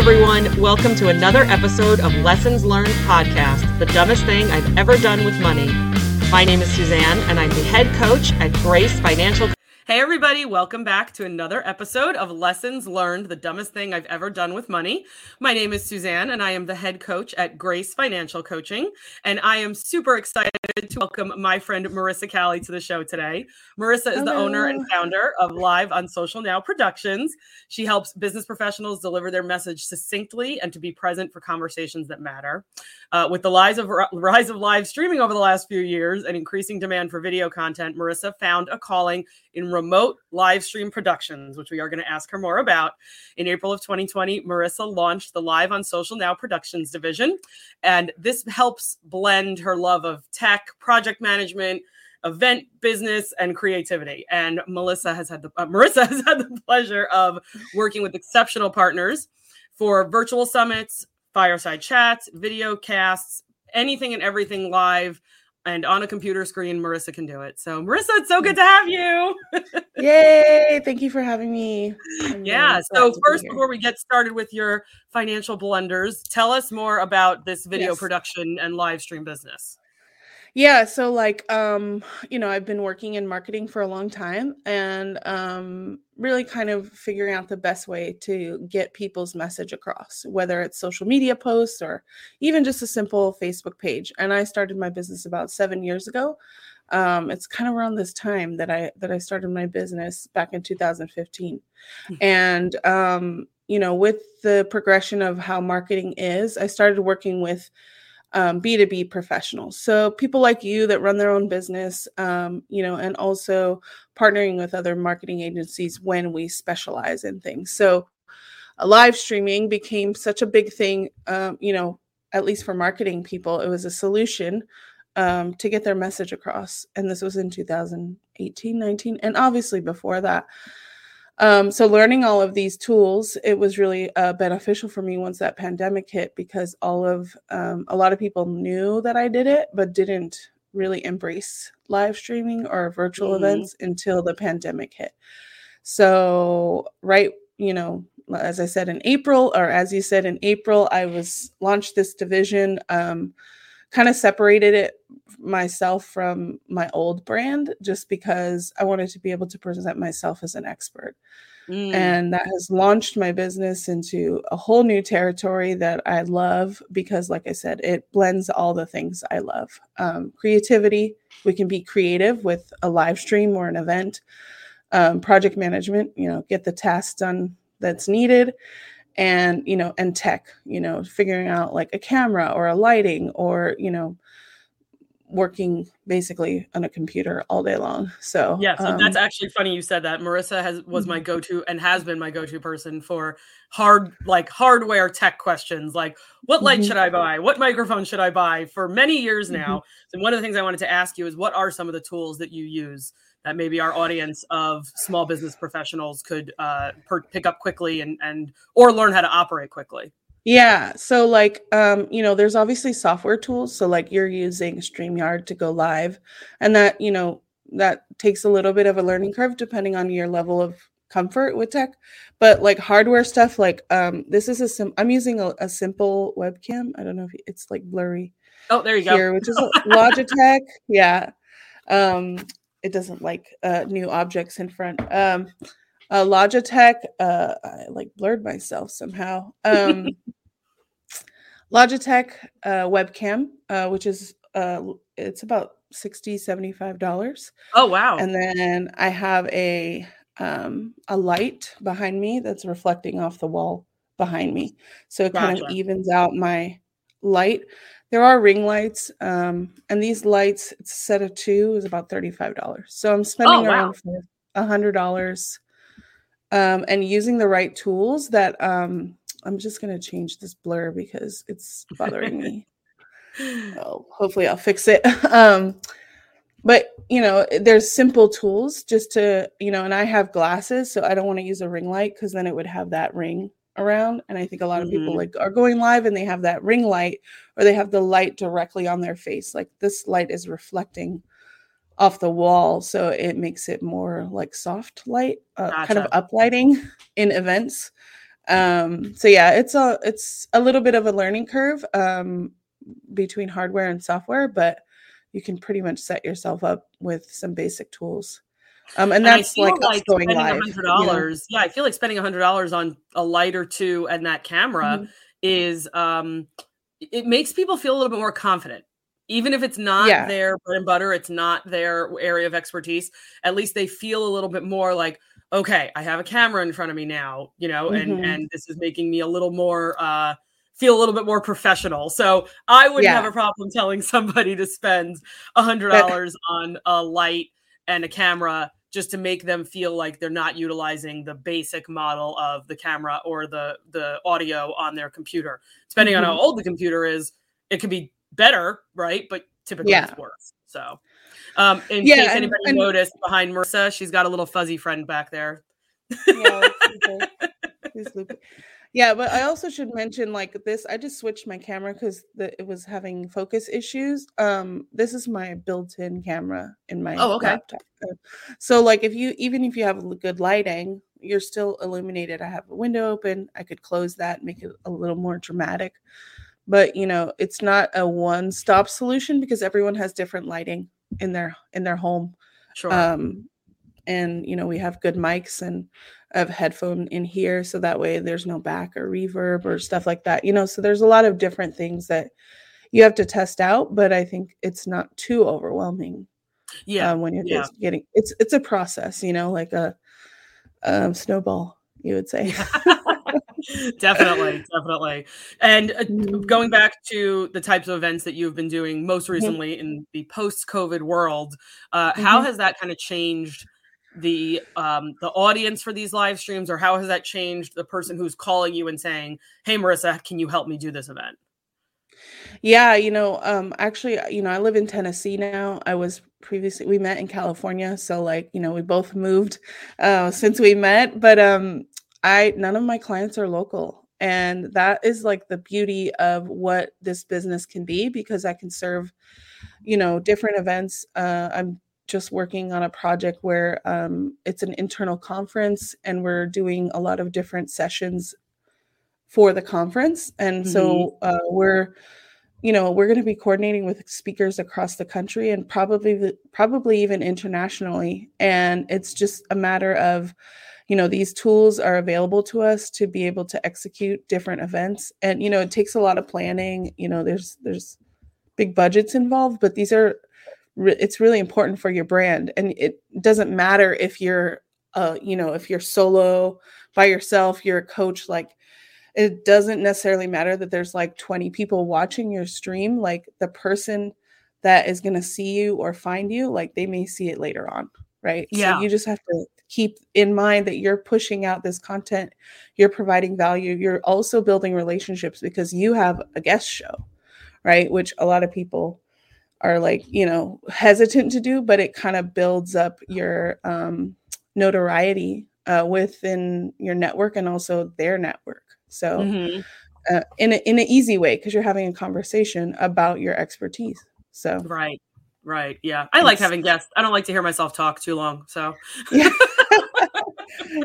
everyone. Welcome to another episode of Lessons Learned Podcast, the dumbest thing I've ever done with money. My name is Suzanne, and I'm the head coach at Grace Financial. Hey, everybody, welcome back to another episode of Lessons Learned, the dumbest thing I've ever done with money. My name is Suzanne, and I am the head coach at Grace Financial Coaching. And I am super excited to welcome my friend Marisa Cali to the show today. Marisa is Hello. the owner and founder of Live on Social Now Productions. She helps business professionals deliver their message succinctly and to be present for conversations that matter. Uh, with the rise of, rise of live streaming over the last few years and increasing demand for video content, Marisa found a calling in remote live stream productions, which we are going to ask her more about. In April of 2020, Marisa launched the Live on Social Now Productions division. And this helps blend her love of tech, project management, event business and creativity and melissa has had the uh, marisa has had the pleasure of working with exceptional partners for virtual summits fireside chats video casts anything and everything live and on a computer screen, Marisa can do it. So, Marisa, it's so good to have you. Yay! Thank you for having me. I'm yeah. so, first, be before we get started with your financial blunders, tell us more about this video yes. production and live stream business. Yeah, so like um, you know, I've been working in marketing for a long time and um really kind of figuring out the best way to get people's message across, whether it's social media posts or even just a simple Facebook page. And I started my business about 7 years ago. Um, it's kind of around this time that I that I started my business back in 2015. Mm-hmm. And um, you know, with the progression of how marketing is, I started working with um, B2B professionals. So people like you that run their own business, um, you know, and also partnering with other marketing agencies when we specialize in things. So live streaming became such a big thing, um, you know, at least for marketing people, it was a solution um, to get their message across. And this was in 2018, 19, and obviously before that. Um, so learning all of these tools, it was really uh, beneficial for me once that pandemic hit because all of um, a lot of people knew that I did it, but didn't really embrace live streaming or virtual mm-hmm. events until the pandemic hit. So right, you know, as I said in April, or as you said in April, I was launched this division. Um, kind of separated it myself from my old brand just because I wanted to be able to present myself as an expert. Mm. And that has launched my business into a whole new territory that I love because, like I said, it blends all the things I love. Um, creativity, we can be creative with a live stream or an event. Um, project management, you know, get the tasks done that's needed and you know and tech you know figuring out like a camera or a lighting or you know working basically on a computer all day long. So yeah, so um, that's actually funny you said that. Marisa has was my mm-hmm. go-to and has been my go-to person for hard like hardware tech questions like what light mm-hmm. should I buy? What microphone should I buy for many years mm-hmm. now. Mm-hmm. So one of the things I wanted to ask you is what are some of the tools that you use that maybe our audience of small business professionals could uh, per- pick up quickly and and or learn how to operate quickly? Yeah. So like um, you know, there's obviously software tools. So like you're using StreamYard to go live. And that, you know, that takes a little bit of a learning curve depending on your level of comfort with tech. But like hardware stuff, like um this is a sim I'm using a, a simple webcam. I don't know if it's like blurry. Oh, there you here, go. which is Logitech. yeah. Um it doesn't like uh new objects in front. Um uh, Logitech, uh, I like blurred myself somehow. Um, Logitech uh, webcam, uh, which is uh, it's about 60 75 dollars oh wow and then i have a um, a light behind me that's reflecting off the wall behind me so it gotcha. kind of evens out my light there are ring lights um, and these lights it's a set of two is about 35 dollars so i'm spending oh, wow. around a hundred dollars um, and using the right tools that um, I'm just going to change this blur because it's bothering me. Oh, hopefully I'll fix it. um, but you know, there's simple tools just to, you know, and I have glasses, so I don't want to use a ring light because then it would have that ring around. And I think a lot of mm-hmm. people like are going live and they have that ring light or they have the light directly on their face. Like this light is reflecting off the wall so it makes it more like soft light uh, gotcha. kind of uplighting in events Um, so yeah, it's a it's a little bit of a learning curve um, between hardware and software, but you can pretty much set yourself up with some basic tools. Um, and that's and like, like going $100, you know? Yeah, I feel like spending a hundred dollars on a light or two and that camera mm-hmm. is um, it makes people feel a little bit more confident even if it's not yeah. their bread and butter, it's not their area of expertise, at least they feel a little bit more like, okay, I have a camera in front of me now, you know, mm-hmm. and and this is making me a little more uh feel a little bit more professional. So I wouldn't yeah. have a problem telling somebody to spend a hundred dollars on a light and a camera just to make them feel like they're not utilizing the basic model of the camera or the the audio on their computer. Depending mm-hmm. on how mm-hmm. old the computer is, it could be better, right? But typically yeah. it's worse. So, um, in yeah, case and, anybody and, noticed behind Marisa, she's got a little fuzzy friend back there. Yeah, yeah, but I also should mention like this. I just switched my camera because it was having focus issues. Um, this is my built-in camera in my oh, okay. laptop. So like if you even if you have good lighting, you're still illuminated. I have a window open. I could close that, make it a little more dramatic but you know it's not a one stop solution because everyone has different lighting in their in their home sure. um and you know we have good mics and Have headphone in here so that way there's no back or reverb or stuff like that you know so there's a lot of different things that you have to test out but i think it's not too overwhelming yeah uh, when you're yeah. getting it's it's a process you know like a um, snowball you would say definitely, definitely. And uh, mm-hmm. going back to the types of events that you've been doing most mm-hmm. recently in the post-COVID world, uh, mm-hmm. how has that kind of changed the um, the audience for these live streams, or how has that changed the person who's calling you and saying, "Hey, Marisa, can you help me do this event?" Yeah, you know, um, actually, you know, I live in Tennessee now. I was previously we met in California, so like, you know, we both moved uh, since we met. But um, I none of my clients are local. And that is like the beauty of what this business can be because I can serve, you know, different events. Uh, I'm just working on a project where um, it's an internal conference and we're doing a lot of different sessions for the conference. And mm-hmm. so uh, we're, you know, we're going to be coordinating with speakers across the country and probably probably even internationally. And it's just a matter of you know these tools are available to us to be able to execute different events and you know it takes a lot of planning you know there's there's big budgets involved but these are it's really important for your brand and it doesn't matter if you're uh you know if you're solo by yourself you're a coach like it doesn't necessarily matter that there's like 20 people watching your stream like the person that is going to see you or find you like they may see it later on right yeah so you just have to keep in mind that you're pushing out this content, you're providing value, you're also building relationships because you have a guest show, right? Which a lot of people are like, you know, hesitant to do, but it kind of builds up your um, notoriety uh, within your network and also their network. So, mm-hmm. uh, in a, in an easy way, because you're having a conversation about your expertise. So, right. Right. Yeah. I like having guests. I don't like to hear myself talk too long. So yeah.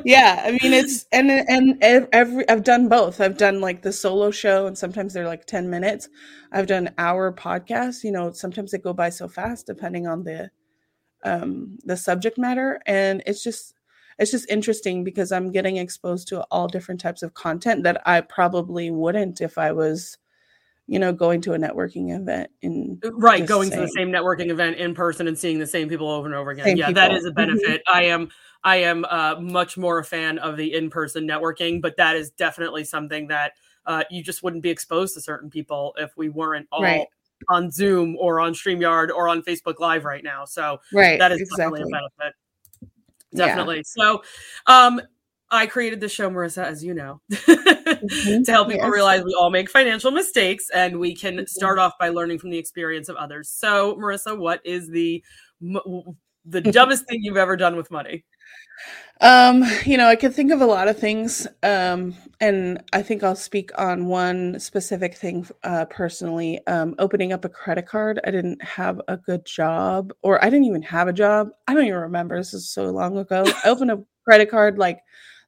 yeah. I mean it's and and every I've done both. I've done like the solo show and sometimes they're like 10 minutes. I've done hour podcasts. You know, sometimes they go by so fast depending on the um the subject matter. And it's just it's just interesting because I'm getting exposed to all different types of content that I probably wouldn't if I was you know, going to a networking event in uh, right, going to the same networking event in person and seeing the same people over and over again. Same yeah, people. that is a mm-hmm. benefit. Mm-hmm. I am I am uh, much more a fan of the in-person networking, but that is definitely something that uh, you just wouldn't be exposed to certain people if we weren't all right. on Zoom or on StreamYard or on Facebook Live right now. So right, that is exactly. definitely a benefit. Definitely. Yeah. So um I created the show, Marisa, as you know, mm-hmm. to help people yes. realize we all make financial mistakes and we can mm-hmm. start off by learning from the experience of others. So, Marisa, what is the the dumbest thing you've ever done with money? Um, you know, I can think of a lot of things, um, and I think I'll speak on one specific thing uh, personally. Um, opening up a credit card, I didn't have a good job, or I didn't even have a job. I don't even remember. This is so long ago. I opened a credit card like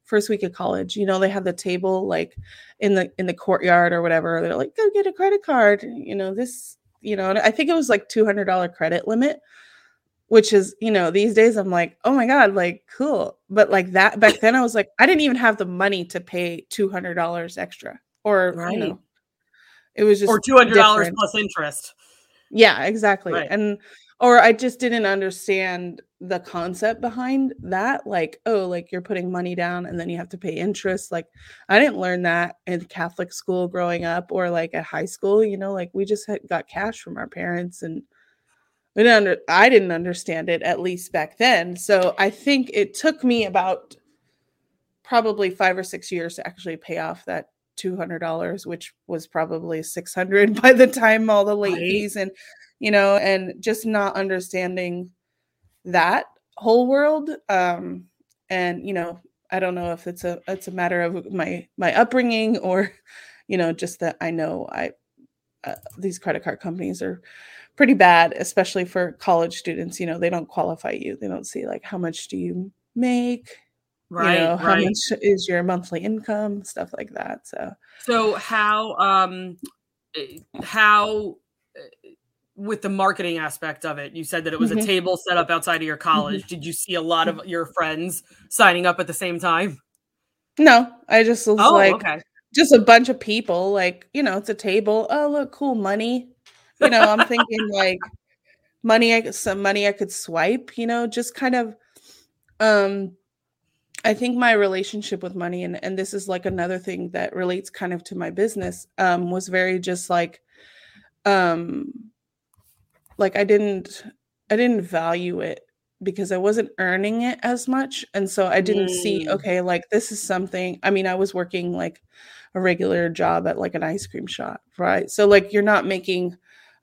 first week of college. You know, they had the table like in the in the courtyard or whatever. They're like, go get a credit card. You know, this, you know, I think it was like $200 credit limit, which is, you know, these days I'm like, oh my God, like cool. But like that back then I was like, I didn't even have the money to pay $200 extra or, right. you know, it was just or $200 different. plus interest. Yeah, exactly. Right. And or I just didn't understand the concept behind that. Like, oh, like you're putting money down and then you have to pay interest. Like, I didn't learn that in Catholic school growing up or like at high school. You know, like we just had, got cash from our parents and we didn't under, I didn't understand it at least back then. So I think it took me about probably five or six years to actually pay off that $200 which was probably 600 by the time all the late right. fees and you know, and just not understanding that whole world. Um, and you know, I don't know if it's a it's a matter of my my upbringing or, you know, just that I know I uh, these credit card companies are pretty bad, especially for college students. You know, they don't qualify you. They don't see like how much do you make, right? You know, how much is your monthly income, stuff like that. So, so how um eh, how eh, with the marketing aspect of it you said that it was mm-hmm. a table set up outside of your college mm-hmm. did you see a lot of your friends signing up at the same time no i just was oh, like okay. just a bunch of people like you know it's a table oh look cool money you know i'm thinking like money I, some money i could swipe you know just kind of um i think my relationship with money and and this is like another thing that relates kind of to my business um was very just like um like I didn't I didn't value it because I wasn't earning it as much. And so I didn't mm. see, okay, like this is something. I mean, I was working like a regular job at like an ice cream shop, right? So like you're not making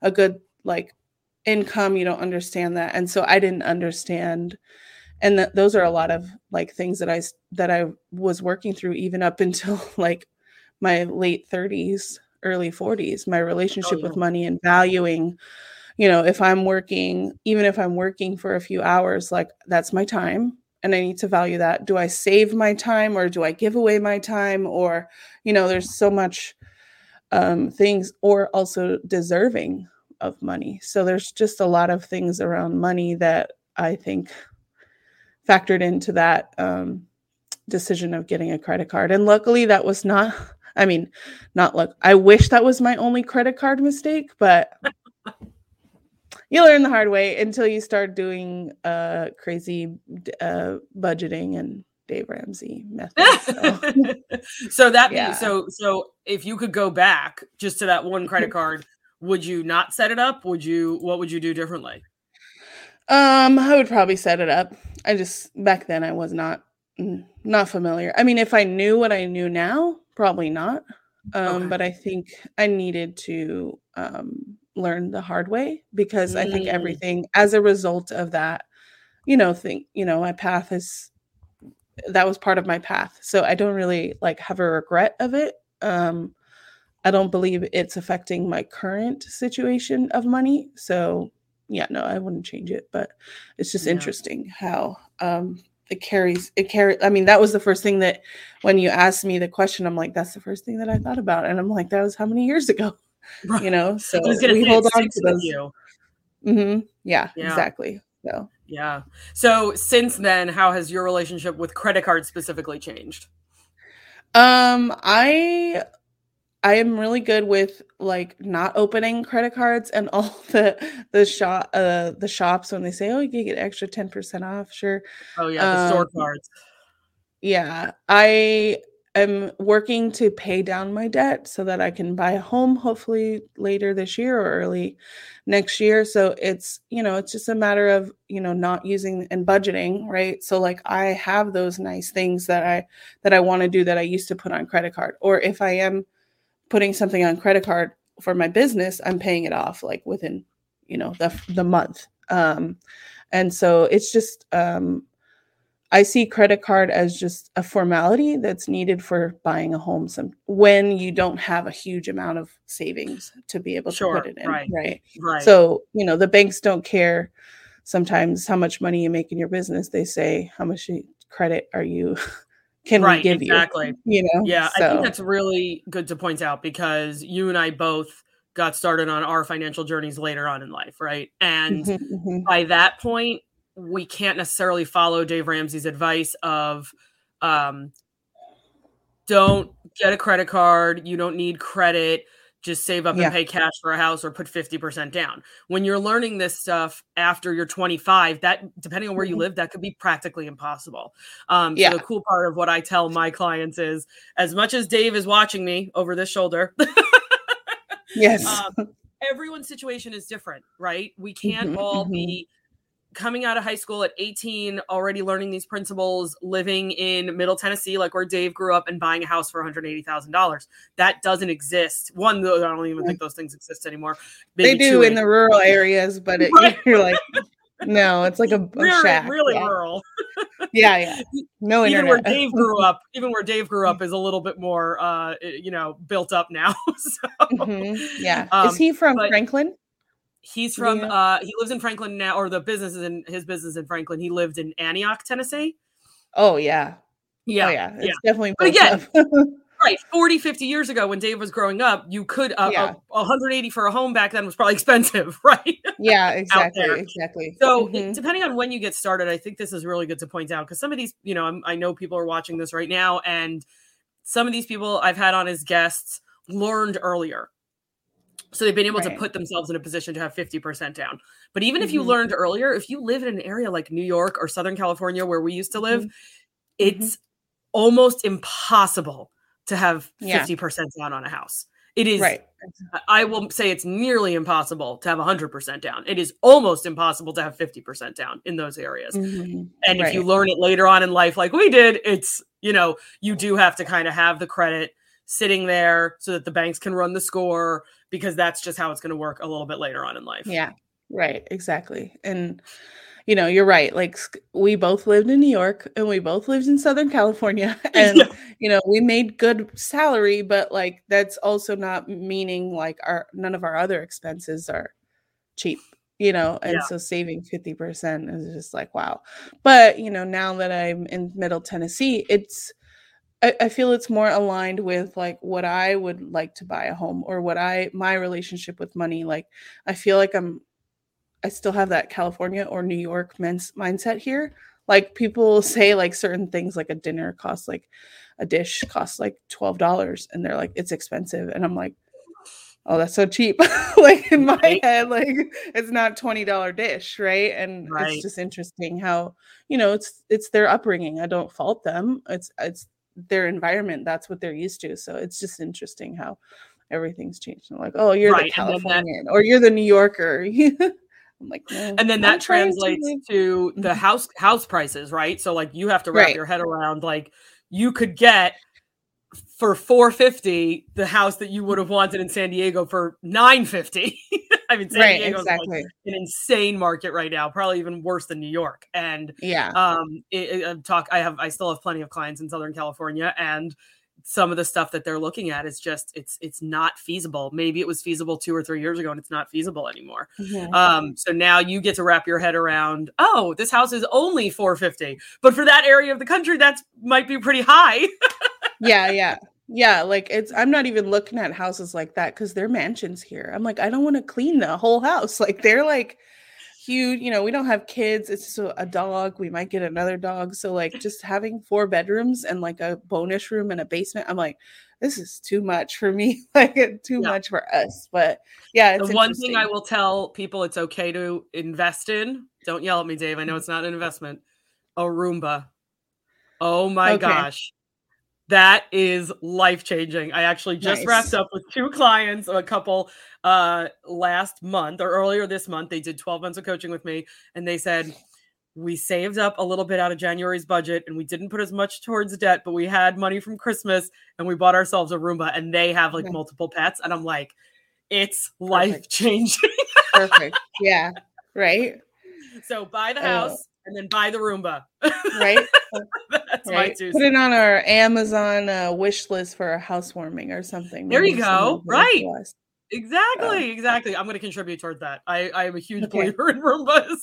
a good like income, you don't understand that. And so I didn't understand and that those are a lot of like things that I that I was working through even up until like my late 30s, early 40s, my relationship oh, yeah. with money and valuing you know, if I'm working, even if I'm working for a few hours, like that's my time and I need to value that. Do I save my time or do I give away my time? Or, you know, there's so much um, things, or also deserving of money. So there's just a lot of things around money that I think factored into that um, decision of getting a credit card. And luckily, that was not. I mean, not look. I wish that was my only credit card mistake, but you learn the hard way until you start doing uh crazy uh budgeting and Dave Ramsey method. So, so that yeah. so so if you could go back just to that one credit card, would you not set it up? Would you what would you do differently? Um, I would probably set it up. I just back then I was not mm, not familiar. I mean, if I knew what I knew now, probably not. Um, okay. but I think I needed to um learn the hard way because mm. I think mm. everything as a result of that, you know, think, you know, my path is that was part of my path. So I don't really like have a regret of it. Um I don't believe it's affecting my current situation of money. So yeah, no, I wouldn't change it, but it's just yeah. interesting how um it carries it carry I mean, that was the first thing that when you asked me the question, I'm like, that's the first thing that I thought about. And I'm like, that was how many years ago? Right. You know, so we hold on to those. You. Mm-hmm. Yeah, yeah, exactly. So yeah. So since then, how has your relationship with credit cards specifically changed? Um, I I am really good with like not opening credit cards and all the the shop uh the shops when they say, Oh, you can get extra 10% off, sure. Oh yeah, the um, store cards. Yeah. I am working to pay down my debt so that I can buy a home hopefully later this year or early next year. So it's, you know, it's just a matter of, you know, not using and budgeting, right? So like I have those nice things that I that I want to do that I used to put on credit card or if I am putting something on credit card for my business, I'm paying it off like within, you know, the the month. Um and so it's just um I see credit card as just a formality that's needed for buying a home some when you don't have a huge amount of savings to be able sure, to put it in. Right. right. Right. So, you know, the banks don't care sometimes how much money you make in your business. They say, how much credit are you can right, we give exactly. you? You know? Yeah, so. I think that's really good to point out because you and I both got started on our financial journeys later on in life, right? And mm-hmm, mm-hmm. by that point, we can't necessarily follow Dave Ramsey's advice of um, don't get a credit card, you don't need credit, just save up yeah. and pay cash for a house or put 50% down. When you're learning this stuff after you're 25, that depending on where you mm-hmm. live, that could be practically impossible. Um, yeah. So the cool part of what I tell my clients is as much as Dave is watching me over this shoulder, yes. Um, everyone's situation is different, right? We can't mm-hmm, all mm-hmm. be coming out of high school at 18, already learning these principles, living in Middle Tennessee, like where Dave grew up, and buying a house for $180,000. That doesn't exist. One, I don't even think those things exist anymore. Maybe they do in the rural areas, but it, right. you're like, no, it's like a, a really, shack. really yeah. rural. yeah, yeah. No even where Dave grew up, even where Dave grew up is a little bit more, uh, you know, built up now. so, mm-hmm. yeah. Um, is he from Franklin? He's from yeah. uh he lives in Franklin now, or the business is in his business in Franklin. He lived in Antioch, Tennessee. Oh yeah. Yeah. Oh, yeah. It's yeah. definitely but again, right 40 50 years ago when dave was growing up you could uh, yeah. uh, 180 for a home back then was probably expensive right yeah exactly exactly so mm-hmm. depending on when you get started i think this is really good to point out because some of these you know I'm, i know people are watching this right now and some of these people i've had on as guests learned earlier so they've been able right. to put themselves in a position to have 50% down. But even mm-hmm. if you mm-hmm. learned earlier, if you live in an area like New York or Southern California where we used to live, mm-hmm. it's almost impossible to have 50% yeah. down on a house. It is right. I will say it's nearly impossible to have 100% down. It is almost impossible to have 50% down in those areas. Mm-hmm. And right. if you learn it later on in life like we did, it's, you know, you do have to kind of have the credit sitting there so that the banks can run the score because that's just how it's going to work a little bit later on in life. Yeah. Right, exactly. And you know, you're right. Like we both lived in New York and we both lived in Southern California and yeah. you know, we made good salary, but like that's also not meaning like our none of our other expenses are cheap, you know, and yeah. so saving 50% is just like wow. But, you know, now that I'm in Middle Tennessee, it's I, I feel it's more aligned with like what I would like to buy a home or what I my relationship with money. Like I feel like I'm I still have that California or New York men's mindset here. Like people say like certain things like a dinner costs like a dish costs like twelve dollars and they're like it's expensive and I'm like oh that's so cheap like in my right. head like it's not $20 dish right and right. it's just interesting how you know it's it's their upbringing i don't fault them it's it's their environment that's what they're used to so it's just interesting how everything's changed I'm like oh you're right. the californian that, or you're the new yorker I'm like, no, and then that translates to, to, the mm-hmm. house house prices, right? So like you have to wrap right. your head around like you could get for 450 the house that you would have wanted in San Diego for 950. I mean, San right, Diego exactly. like an insane market right now, probably even worse than New York. And yeah, um, it, it, talk. I have, I still have plenty of clients in Southern California, and some of the stuff that they're looking at is just it's it's not feasible. Maybe it was feasible two or three years ago, and it's not feasible anymore. Mm-hmm. Um, so now you get to wrap your head around. Oh, this house is only 450, but for that area of the country, that's might be pretty high. yeah, yeah. Yeah, like it's I'm not even looking at houses like that because they're mansions here. I'm like, I don't want to clean the whole house. Like they're like huge, you know, we don't have kids. It's just a dog. We might get another dog. So like just having four bedrooms and like a bonus room and a basement, I'm like, this is too much for me. like too yeah. much for us. But yeah, it's the one thing I will tell people it's okay to invest in. Don't yell at me, Dave. I know it's not an investment. A Roomba. Oh my okay. gosh. That is life changing. I actually just nice. wrapped up with two clients, a couple uh last month or earlier this month. They did 12 months of coaching with me and they said we saved up a little bit out of January's budget and we didn't put as much towards debt, but we had money from Christmas and we bought ourselves a Roomba and they have like okay. multiple pets. And I'm like, it's life changing. Perfect. Yeah. Right. So buy the house, and then buy the Roomba. right. That's right. my two. Put it on our Amazon uh, wish list for a housewarming or something. There you go. Right. Exactly. exactly. I'm going to contribute toward that. I, I am a huge okay. believer in Roombas.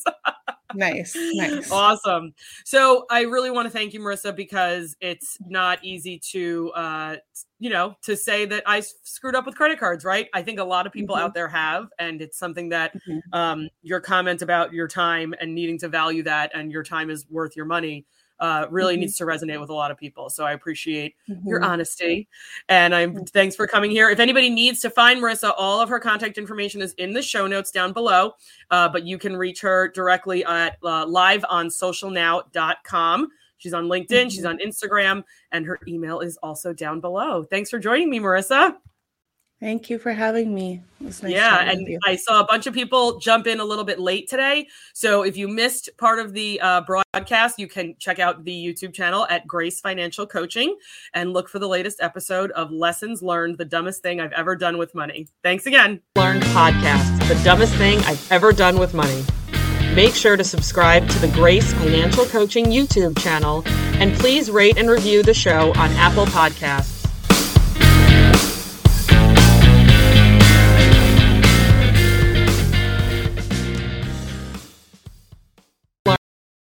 nice, nice. Awesome. So I really want to thank you, Marisa, because it's not easy to, uh, you know, to say that I screwed up with credit cards, right? I think a lot of people mm-hmm. out there have, and it's something that mm-hmm. um, your comment about your time and needing to value that and your time is worth your money uh, really mm-hmm. needs to resonate with a lot of people. So I appreciate mm-hmm. your honesty, and I'm mm-hmm. thanks for coming here. If anybody needs to find Marisa, all of her contact information is in the show notes down below. Uh, but you can reach her directly at uh, liveonsocialnow.com. She's on LinkedIn, mm-hmm. she's on Instagram, and her email is also down below. Thanks for joining me, Marisa. Thank you for having me. Nice yeah, and I saw a bunch of people jump in a little bit late today. So if you missed part of the uh, broadcast, you can check out the YouTube channel at Grace Financial Coaching and look for the latest episode of Lessons Learned: The Dumbest Thing I've Ever Done with Money. Thanks again. Learned podcast: The Dumbest Thing I've Ever Done with Money. Make sure to subscribe to the Grace Financial Coaching YouTube channel and please rate and review the show on Apple Podcasts.